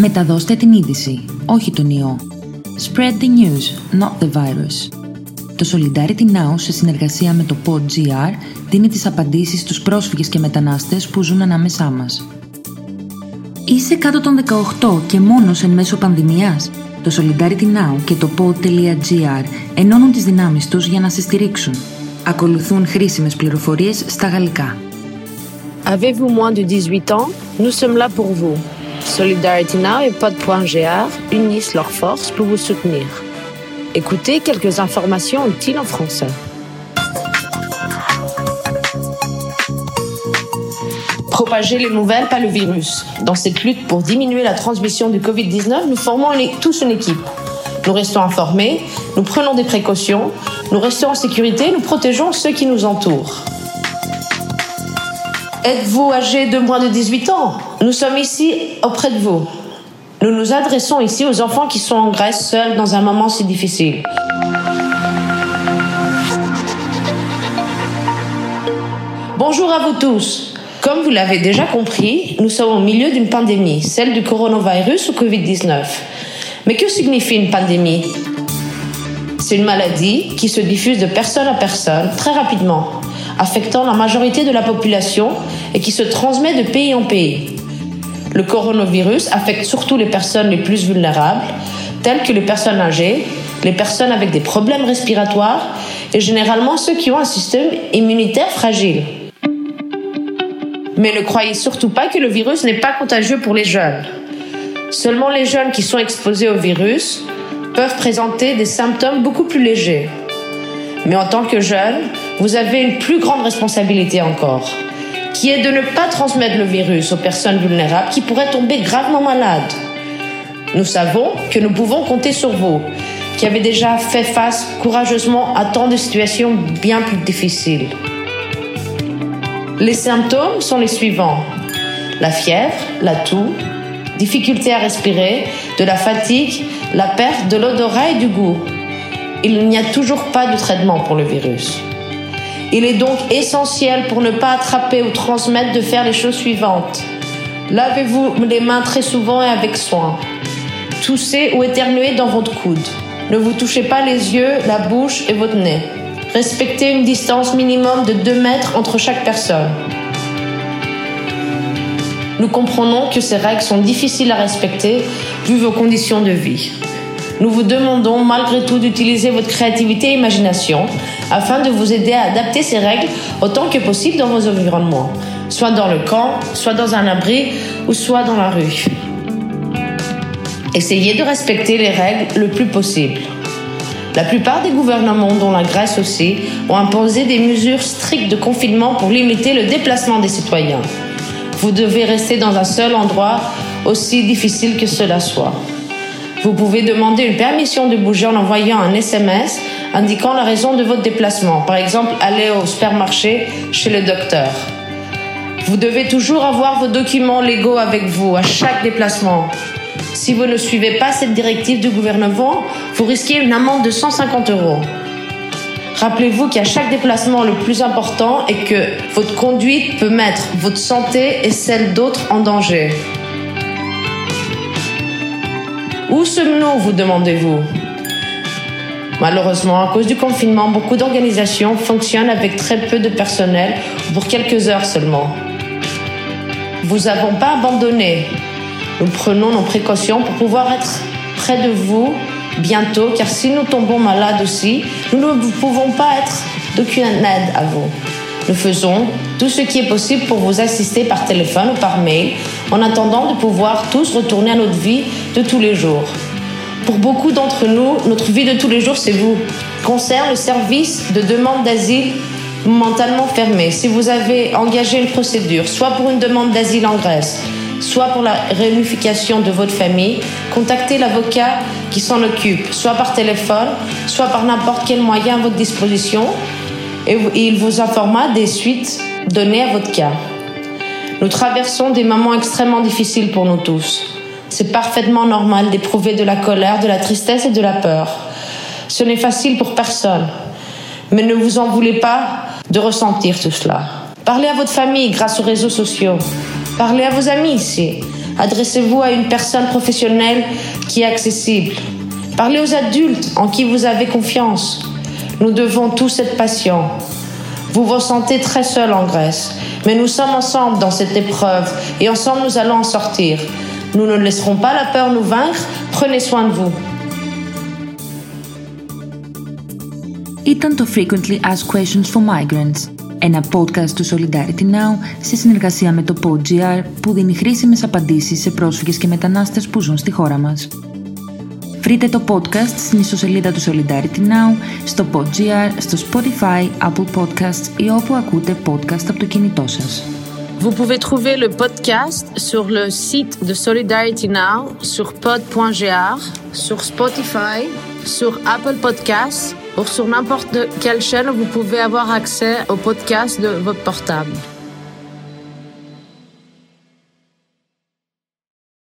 Μεταδώστε την είδηση, όχι τον ιό. Spread the news, not the virus. Το Solidarity Now, σε συνεργασία με το PodGR, δίνει τις απαντήσεις στους πρόσφυγες και μετανάστες που ζουν ανάμεσά μας. Είσαι κάτω των 18 και μόνος εν μέσω πανδημίας; Το Solidarity Now και το pod.gr ενώνουν τις δυνάμεις τους για να σε στηρίξουν. Ακολουθούν χρήσιμες πληροφορίες στα γαλλικά. Avez-vous moins de 18 ans; Nous sommes là pour vous. Solidarity Now et Pod.gr unissent leurs forces pour vous soutenir. Écoutez quelques informations utiles en français. Propager les nouvelles, pas le virus. Dans cette lutte pour diminuer la transmission du Covid-19, nous formons tous une équipe. Nous restons informés, nous prenons des précautions, nous restons en sécurité, nous protégeons ceux qui nous entourent. Êtes-vous âgé de moins de 18 ans? Nous sommes ici auprès de vous. Nous nous adressons ici aux enfants qui sont en Grèce seuls dans un moment si difficile. Bonjour à vous tous. Comme vous l'avez déjà compris, nous sommes au milieu d'une pandémie, celle du coronavirus ou Covid-19. Mais que signifie une pandémie? C'est une maladie qui se diffuse de personne à personne très rapidement, affectant la majorité de la population et qui se transmet de pays en pays. Le coronavirus affecte surtout les personnes les plus vulnérables, telles que les personnes âgées, les personnes avec des problèmes respiratoires et généralement ceux qui ont un système immunitaire fragile. Mais ne croyez surtout pas que le virus n'est pas contagieux pour les jeunes. Seulement les jeunes qui sont exposés au virus peuvent présenter des symptômes beaucoup plus légers. Mais en tant que jeune, vous avez une plus grande responsabilité encore, qui est de ne pas transmettre le virus aux personnes vulnérables qui pourraient tomber gravement malades. Nous savons que nous pouvons compter sur vous, qui avez déjà fait face courageusement à tant de situations bien plus difficiles. Les symptômes sont les suivants. La fièvre, la toux, difficulté à respirer, de la fatigue, la perte de l'odorat et du goût. Il n'y a toujours pas de traitement pour le virus. Il est donc essentiel pour ne pas attraper ou transmettre de faire les choses suivantes. Lavez-vous les mains très souvent et avec soin. Toussez ou éternuez dans votre coude. Ne vous touchez pas les yeux, la bouche et votre nez. Respectez une distance minimum de 2 mètres entre chaque personne. Nous comprenons que ces règles sont difficiles à respecter vu vos conditions de vie. Nous vous demandons malgré tout d'utiliser votre créativité et imagination afin de vous aider à adapter ces règles autant que possible dans vos environnements, soit dans le camp, soit dans un abri ou soit dans la rue. Essayez de respecter les règles le plus possible. La plupart des gouvernements, dont la Grèce aussi, ont imposé des mesures strictes de confinement pour limiter le déplacement des citoyens. Vous devez rester dans un seul endroit, aussi difficile que cela soit. Vous pouvez demander une permission de bouger en envoyant un SMS indiquant la raison de votre déplacement. Par exemple, aller au supermarché chez le docteur. Vous devez toujours avoir vos documents légaux avec vous à chaque déplacement. Si vous ne suivez pas cette directive du gouvernement, vous risquez une amende de 150 euros. Rappelez-vous qu'à chaque déplacement, le plus important est que votre conduite peut mettre votre santé et celle d'autres en danger. Où sommes-nous, vous demandez-vous Malheureusement, à cause du confinement, beaucoup d'organisations fonctionnent avec très peu de personnel pour quelques heures seulement. Vous n'avons pas abandonné. Nous prenons nos précautions pour pouvoir être près de vous bientôt, car si nous tombons malades aussi, nous ne pouvons pas être d'aucune aide à vous. Nous faisons tout ce qui est possible pour vous assister par téléphone ou par mail, en attendant de pouvoir tous retourner à notre vie de tous les jours. Pour beaucoup d'entre nous, notre vie de tous les jours, c'est vous. Concerne le service de demande d'asile momentalement fermé. Si vous avez engagé une procédure, soit pour une demande d'asile en Grèce, soit pour la réunification de votre famille, contactez l'avocat qui s'en occupe, soit par téléphone, soit par n'importe quel moyen à votre disposition, et il vous informera des suites données à votre cas. Nous traversons des moments extrêmement difficiles pour nous tous. C'est parfaitement normal d'éprouver de la colère, de la tristesse et de la peur. Ce n'est facile pour personne. Mais ne vous en voulez pas de ressentir tout cela. Parlez à votre famille grâce aux réseaux sociaux. Parlez à vos amis ici. Adressez-vous à une personne professionnelle qui est accessible. Parlez aux adultes en qui vous avez confiance. Nous devons tous être patients. Vous vous sentez très seul en Grèce, mais nous sommes ensemble dans cette épreuve et ensemble nous allons en sortir. Nous ne laisserons pas la peur nous vaincre. Prenez soin de vous. Ήταν το Frequently Asked Questions for Migrants, ένα podcast του Solidarity Now σε συνεργασία με το PodGR που δίνει χρήσιμες απαντήσεις σε πρόσφυγες και μετανάστες που ζουν στη χώρα μας. Βρείτε το podcast στην ιστοσελίδα του Solidarity Now, στο PodGR, στο Spotify, Apple Podcasts ή όπου ακούτε podcast από το κινητό σας. Vous pouvez trouver le podcast sur le site de Solidarity Now, sur pod.gr, sur Spotify, sur Apple Podcasts ou sur n'importe quelle chaîne où vous pouvez avoir accès au podcast de votre portable.